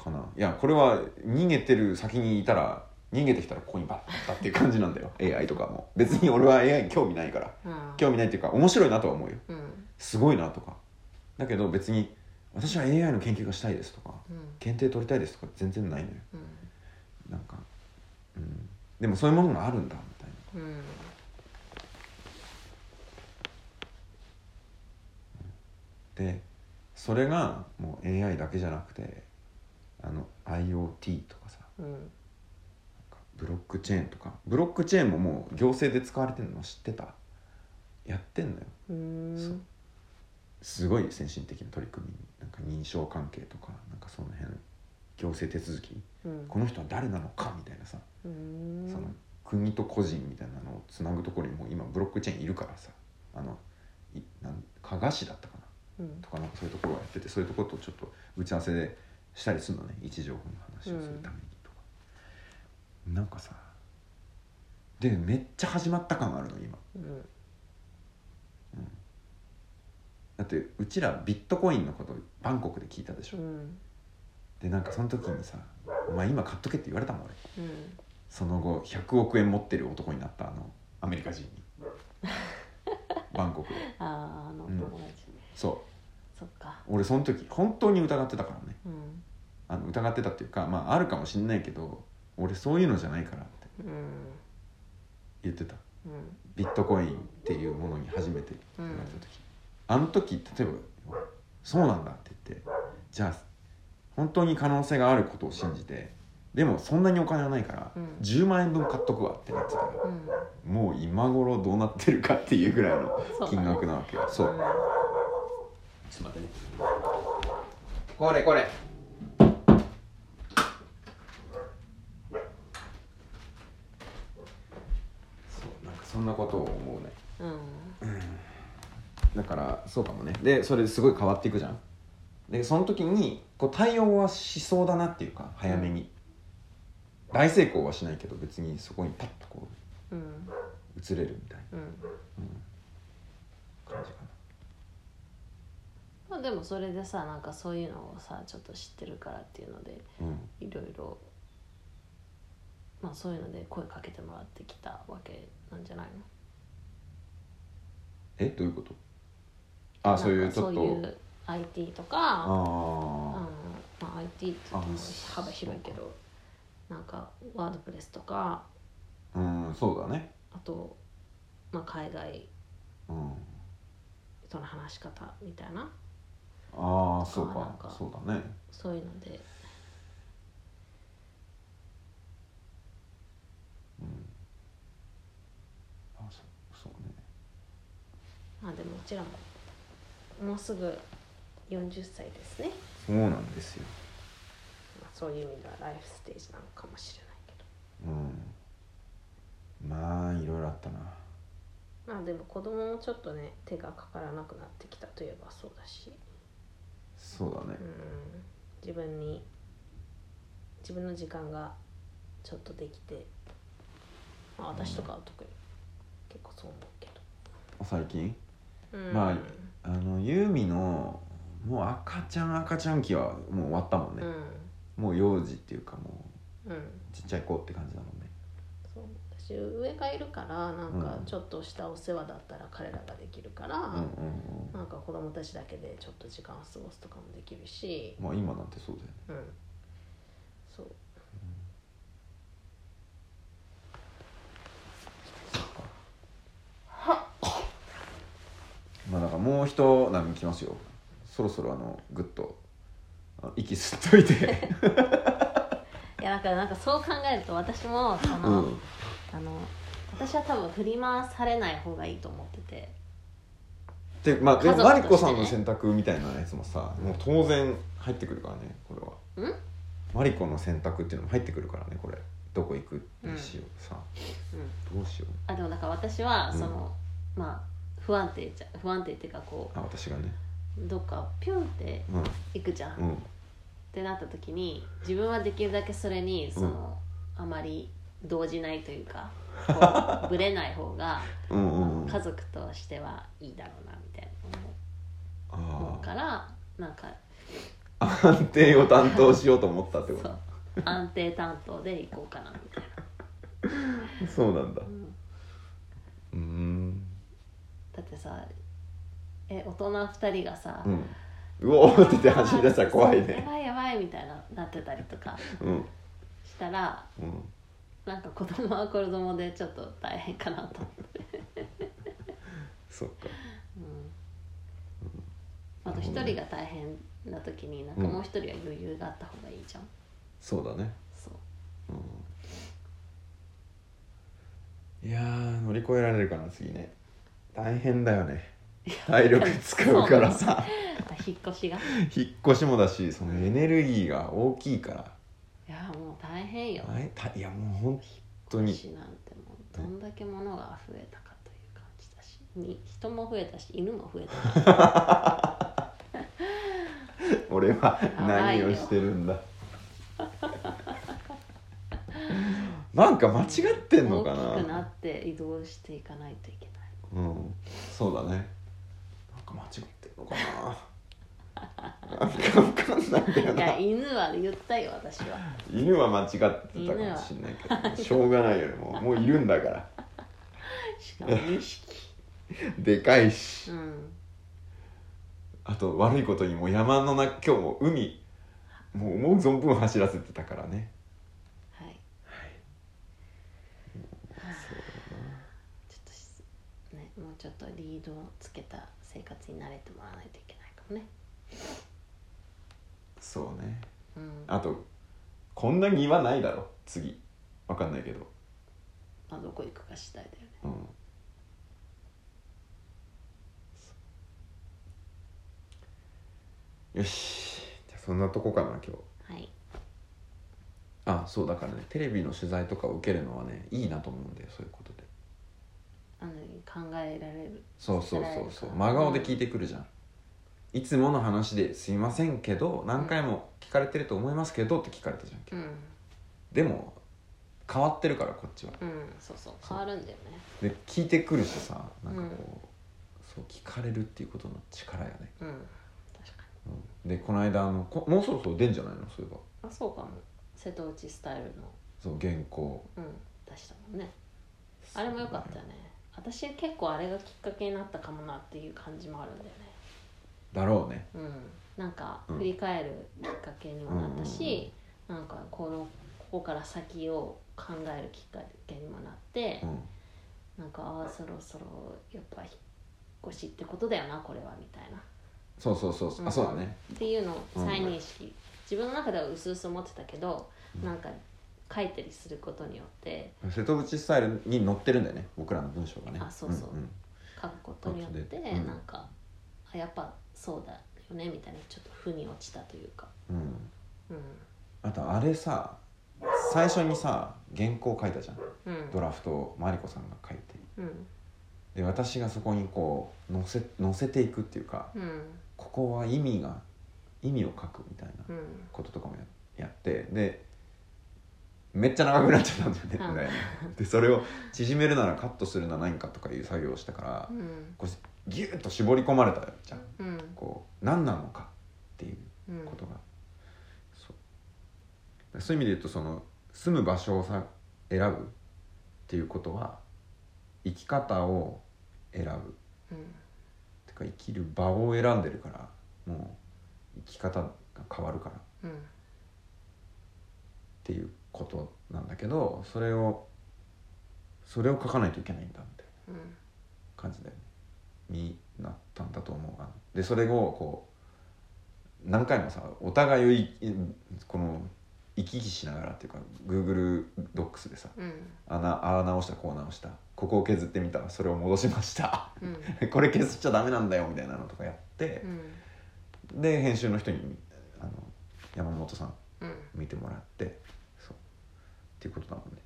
S1: かな。いやこれは逃げてる先にいたら逃げてきたらここにバッたっていう感じなんだよ。AI とかも。別に俺は AI に興味ないから。
S2: うん。
S1: 興味ないっていうか面白いなとは思うよ。
S2: うん。
S1: すごいなとか。だけど別に私は AI の研究がしたいですとか
S2: うん。
S1: 検定取りたいですとか全然ないのよ。
S2: うん。
S1: なんか、うん、でもそういうものがあるんだみたいな。
S2: うん。
S1: でそれがもう AI だけじゃなくてあの IoT とかさ。
S2: うん。
S1: なんかブロックチェーンとか。ブロックチェーンももう行政で使われてるの知ってた？やってんのよ。すごい先進的な取り組み。なんか認証関係とかなんかその辺。行政手続き。
S2: うん。
S1: この人は誰なのか？みたいなさ。その国と個人みたいなのをつなぐところにもう今ブロックチェーンいるからさ。あのいなん加賀市だったかな。
S2: うん。
S1: とかなんかそういうところをやっててそういうところとちょっと打ち合わせでしたりするのね位置情報の話をするためにとか、なんかさでめっちゃ始まった感あるの今。
S2: うん。
S1: だってうちらビットコインのことバンコクで聞いたでしょ、
S2: うん。
S1: でなんかその時にさ「お前今買っとけ」って言われたもん俺。
S2: うん。
S1: その後100億円持ってる男になったあのアメリカ人に。バンコクで。
S2: あああの
S1: うん。
S2: 友達
S1: そう。
S2: そっか。
S1: 俺その時本当に疑ってたからね。
S2: うん
S1: あの疑ってたっていうかまああるかもしんないけど俺そういうのじゃないからって
S2: うん
S1: 言ってた。
S2: うん。
S1: ビットコインっていうものに初めて言われた時、あの時例えば「そうなんだ」って言ってじゃあ本当に可能性があることを信じてでもそんなにお金はないから、
S2: うん。
S1: 10万円分買っとくわってなってたら
S2: うん。
S1: もう今頃どうなってるかっていうぐらいの金額なわけよ。そう。
S2: うん。
S1: ちょっと待ってね。これこれそうなんなことを思うね。
S2: うん。
S1: だからそうかもね。でそれですごい変わっていくじゃん。でその時にこう対応はしそうだなっていうか早めに、大成功はしないけど別にそこにパッとこ
S2: うん。
S1: う移れるみたい
S2: うん。
S1: な、うん、感じか
S2: まあでもそれでさなんかそういうのをさちょっと知ってるからっていうので
S1: なうん。
S2: いろいろまあそういうので声かけてもらってきたわけなんじゃないの？
S1: えどういうこと？あそういうちょっと。
S2: そういう IT とか
S1: あ
S2: あのまあ、IT って幅広いけどなんかワードプレスとか
S1: あうんそうだね。
S2: あと、まあ、海外
S1: うん。
S2: との話し方みたいな。
S1: ああそうかそうだね。
S2: そういうので
S1: あそうそうね
S2: まあでもうちらももうすぐ40歳ですね、
S1: そうなんですよ。
S2: まあ、そういう意味ではライフステージなのかもしれないけど。
S1: うん。まあいろいろあったな。
S2: まあでも子供もちょっとね手がかからなくなってきたといえばそうだし。
S1: そうだね。
S2: うん。自分に自分の時間がちょっとできて、まあ、私とかは特に結構そう思うけ
S1: 最近
S2: ど、うん、
S1: まああのユーミのもう赤ちゃん赤ちゃん期はもう終わったもんね。
S2: う、ん。
S1: もう幼児っていうかも
S2: うん。
S1: うちっちゃい子って感じだもんね。
S2: そう。だ私上がいるからなんか
S1: うん。
S2: ちょっとしたお世話だったら彼らができるから、
S1: うんうんうん。
S2: なんか子供たちだけでちょっと時間を過ごすとかもできるし。
S1: まあ今なんてそうだよね。
S2: うんそう
S1: まあだからもう一波来ますよ。そろそろあのグッとあ息吸っといて。
S2: いやだからなんかそう考えると私もその、
S1: うん。
S2: あの私は多分振り回されない方がいいと思ってて。
S1: でまあで
S2: 家族としてね。
S1: マリコさんの選択みたいなやつもさもう当然入ってくるからねこれは。
S2: うん？
S1: マリコの選択っていうのも入ってくるからねこれ。どこ行くにしようさ、
S2: うん。
S1: どうしよう。
S2: あでもだから私は
S1: うん。
S2: その、まあ不安定じゃ不安定っていうかこ
S1: あ私がね。
S2: うどっかピュンって
S1: うん
S2: 行くじゃん、っ
S1: うん。
S2: てなった時に自分はできるだけそれにその、あまり動じないというか こうぶれない方が
S1: うんうんうん。
S2: 家族としてはいいだろうなみたいな思
S1: あ
S2: うからなんか
S1: あ安定を担当しようと思ったってこ
S2: そう。
S1: と
S2: 安定担当で行こうかなみたいな、
S1: そうなんだ。
S2: うん。
S1: うーん
S2: だってさえ大人2人がさ、
S1: うん。うおーって走り出したら怖い
S2: そうや
S1: ね
S2: ばいやばいみたいななってたりとか
S1: うん。
S2: したら
S1: うん。
S2: なんか子供は子供でちょっと大変かなと思って、
S1: そっか。
S2: うん、あと一人が大変な時になんかもう一人は余裕があった方がいいじゃん、
S1: そうだね。
S2: そう。
S1: いやー乗り越えられるかな次ね大変だよね。体力使うからさ。
S2: 引っ越しが。い
S1: 引っ越しもだしそのエネルギーが大きいから。
S2: やもう大変よ。
S1: いやもう本当に。
S2: 引っ越しなんてもうどんだけ物が増えたかという感じだし。に人も増えたし犬も増えた
S1: 俺は何をしてるんだ。なんか間違ってんのか
S2: 大きくな
S1: な
S2: って移動していかないといけない。
S1: うんそうだね。なんか間違ってんのかな。なんか分かんないんだよ
S2: いや
S1: な
S2: 犬は言ったよ私は。
S1: 犬は間違ってたかもしれないけどしょうがないよね。もうもういるんだから。
S2: しかも2匹。
S1: でかいし。
S2: うん。
S1: あと悪いことにもう山の中今日も海もう思う存分走らせてたからね
S2: はい
S1: そう
S2: ちょっとしねもうちょっとリードをつけた生活に慣れてもらわないといけないかもね。
S1: そうね。
S2: うん。
S1: あとこんな庭ないだろ次。わかんないけど。
S2: まあどこ行くか次第だよね。
S1: うん。よし。じゃあそんなとこかな今日。
S2: はい。
S1: あそうだからねテレビの取材とかを受けるのはねいいなと思うんだよそういうこと。で
S2: あの考えられる。
S1: そうそうそうそう。真顔で聞いてくるじゃん。いつもの話ですいませんけど何回も聞かれてると思いますけどって聞かれたじゃん
S2: うん。
S1: でも変わってるからこっちは。
S2: うんそうそう。変わるんだよね。
S1: で聞いてくるしさなんかこう、そう聞かれるっていうことの力やね、
S2: うん確かに。
S1: うん、でこの間あのこもうそろそろ出んじゃないの？そういえば。
S2: あそうかも。瀬戸内スタイルの。
S1: そう原稿。
S2: うん出したもんね。あれも良かったよね私結構あれがきっかけになったかもなっていう感じもあるんだよね。
S1: だろうね。
S2: うん。なんか
S1: うん。
S2: 振り返るきっかけにもなったし、なんかこのここから先を考えるきっかけにもなって、
S1: うん。
S2: なんかああそろそろやっぱ引っ越しってことだよなこれはみたいな。
S1: そうそうそうそう、あそうだね。
S2: っていうのを再認識、自分の中では薄々思ってたけど、なんか書いたりすることによって
S1: 瀬戸内スタイルに載ってるんだよね僕らの文章がね。
S2: あそうそう。ん
S1: ん
S2: 書くことによって、なんかあやっぱそうだよねみたいなちょっと負に落ちたというか。
S1: うん。
S2: うん。
S1: あとあれさ最初にさ原稿書いたじゃん。
S2: うん。
S1: ドラフトをマリコさんが書いて。
S2: うん。
S1: で私がそこにこう載せ載せていくっていうか
S2: うん。
S1: ここは意味が意味を書くみたいな
S2: うん。
S1: こととかもややってでめっちゃ長くなっちゃったんだよね、でそれを縮めるならカットするなら何かとかいう作業をしたから、
S2: うん。
S1: こうギュッと絞り込まれたじゃん。
S2: うん。
S1: こう何なのかっていう
S2: うん
S1: ことが、そう。そういう意味で言うとその住む場所をさ選ぶていうことは生き方を選ぶ。
S2: うん。
S1: てか生きる場を選んでるからもう生き方が変わるから。っ
S2: うん。
S1: ていうことなんだけどそれをそれを書かないといけないんだみたいな
S2: うん。
S1: 感じでになったんだと思うあのでそれをこう何回もさお互いをいこの行き来しながらっていうか Google ドックスでさ
S2: うん。
S1: あなああ直したこう直したここを削ってみたそれを戻しました。
S2: うん。
S1: これ削っちゃダメなんだよみたいなのとかやって
S2: う、ん。
S1: で編集の人にあの山本さん
S2: うん。
S1: 見てもらってっていうことなので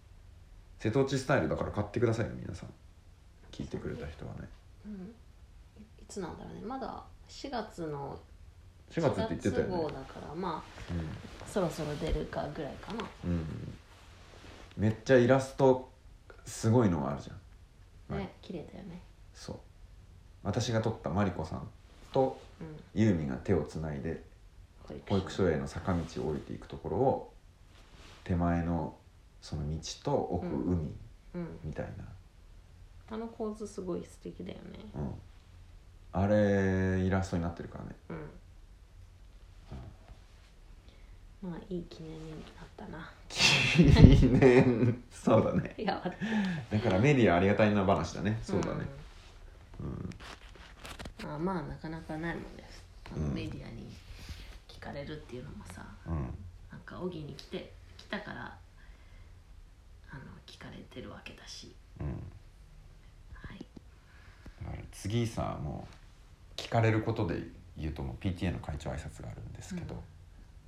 S1: 瀬戸内スタイルだから買ってくださいよ皆さん。聞いてくれた人はね。
S2: うん。いいつなんだろうね。まだ4月の
S1: 4月って言ってたよ
S2: 4月号
S1: ね
S2: だからまあそろそろ出るかぐらいかな。
S1: うん、うん、めっちゃイラストすごいのがあるじゃん、はい
S2: ね綺麗だよね。
S1: そう。私が撮ったマリコさんと
S2: うん。
S1: ユーミンが手をつないで
S2: 保育
S1: 所への坂道を降りていくところを手前のその道と奥
S2: うん。
S1: 海。
S2: うん。
S1: みたいな、
S2: あの構図すごい素敵だよね。
S1: うん。あれイラストになってるからね。
S2: うん。まあいい記念になったな。
S1: 記念。そうだね。
S2: い。や
S1: だからメディアありがたいな話だね。そうだね。うん。
S2: うん。あまあなかなかないもんです。あの
S1: うん。
S2: メディアに聞かれるっていうのもさ。
S1: うん。
S2: なんか小木に来て来たから聞かれてるわけだし。
S1: うん。
S2: はい。
S1: だから次さもう聞かれることで言うともう PTA の会長挨拶があるんですけど、
S2: うん。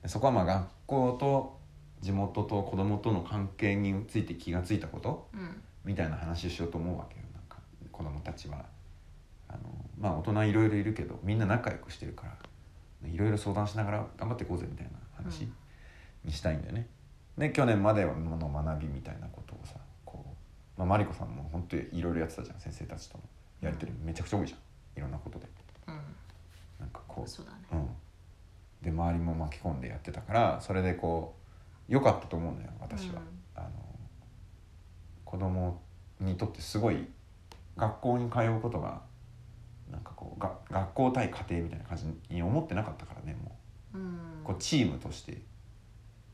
S1: でそこはまあ学校と地元と子供との関係について気がついたこと
S2: うん。
S1: みたいな話をしようと思うわけよ。なんか子供たちは。あのまあ大人いろいろいるけどみんな仲良くしてるからいろいろ相談しながら頑張っていこうぜみたいな話
S2: うん。
S1: にしたいんだよね。で去年までの学びみたいなことをさこう、まあ、マリコさんも本当にいろいろやってたじゃん先生たちとのやり取りめちゃくちゃ多いじゃん。いろんなことで。
S2: うん。
S1: なんかこ
S2: そうだね。
S1: う、うん、で周りも巻き込んでやってたからそれでこう良かったと思うのよ私は。あの子供にとってすごい学校に通うことがなんかこうが学校対家庭みたいな感じに思ってなかったからねも
S2: う。ん。
S1: うこうチームとして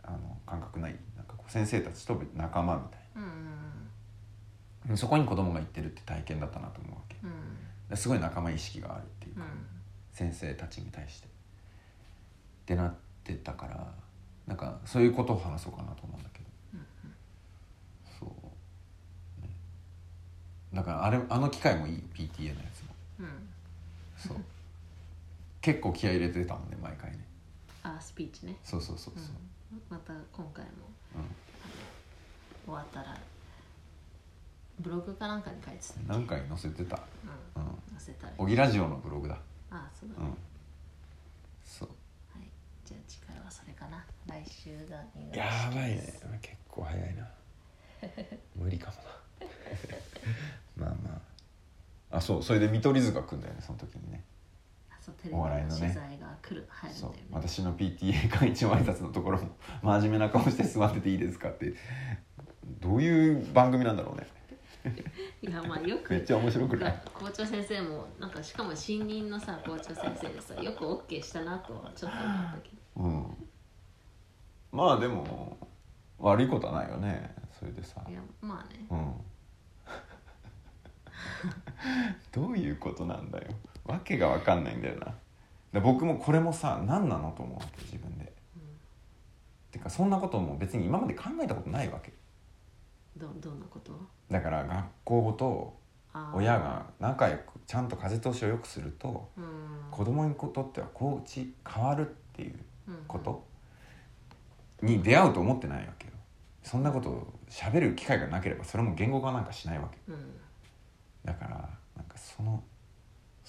S1: あの感覚ないなんかこう先生たちと仲間みたい
S2: うん
S1: なそこに子供が行ってるって体験だったなと思うわけ。
S2: うん。
S1: ですごい仲間意識があるっていう
S2: うん。
S1: か、先生たちに対して。ってなってたからなんかそういうことを話そうかなと思うんだけど。そう、ね、だからあれあの機会もいいよ PTA のやつも。
S2: うん。
S1: そう。結構気合い入れてたもんね毎回ね。
S2: あスピーチね。
S1: そうそうそうそう、
S2: うんまた今回も終わったらブログかなんかに書いてた。
S1: うん、何回載せてた？
S2: うん。
S1: うん。
S2: 載せたら
S1: 小木ラジオのブログだ。
S2: あそうだね、
S1: うん。そう。
S2: はい。じゃあ次回はそれかな。来週が
S1: やばいね。結構早いな。無理かもな。まあまあ。あそう。それで見取り図が来んだよねその時にね。
S2: あそうテレビの
S1: お笑いのね
S2: 取材が来る入るんだ
S1: そう
S2: よね
S1: 私の PTA 会長挨拶のところも真面目な顔して座ってていいですかってどういう番組なんだろうね。
S2: いやまあよく
S1: めっちゃ面白くない
S2: だ校長先生もなんかしかも新任のさ校長先生でさよ。く OK したなとはちょっと思ったけど。
S1: うん。まあでも悪いことはないよねそれでさ
S2: いやまあね。
S1: うん。どういうことなんだよわけが分かんないんだよな。で僕もこれもさ何なのと思うわけ自分で。てかそんなことも別に今まで考えたことないわけ。
S2: どどんなこと？
S1: だから学校と親が仲良くちゃんと風通しを良くすると
S2: うん。
S1: 子供にとってはコーチ変わるっていう
S2: うん。
S1: こと？に出会うと思ってないわけよ。そんなことを喋る機会がなければそれも言語化なんかしないわけ。
S2: うん。
S1: だからなんかその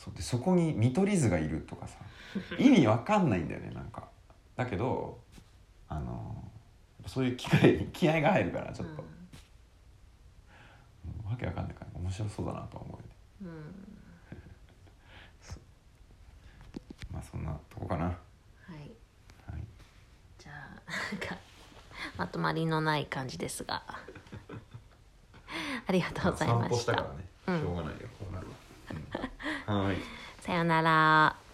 S1: そうでそこに見取り図がいるとかさ 意味わかんないんだよねなんか。だけどあのそういう機会に 気合が入るからちょっと、うん。わけわかんないから面白そうだなとは思うよね。
S2: うん、う。ん
S1: まあそんなとこかな。は
S2: はい。
S1: い
S2: じゃあなんかまとまりのない感じですが。ありがとうございました。
S1: 散歩したからね、
S2: うん。
S1: しょうがないよこうなるわ、うんはい。
S2: さよなら。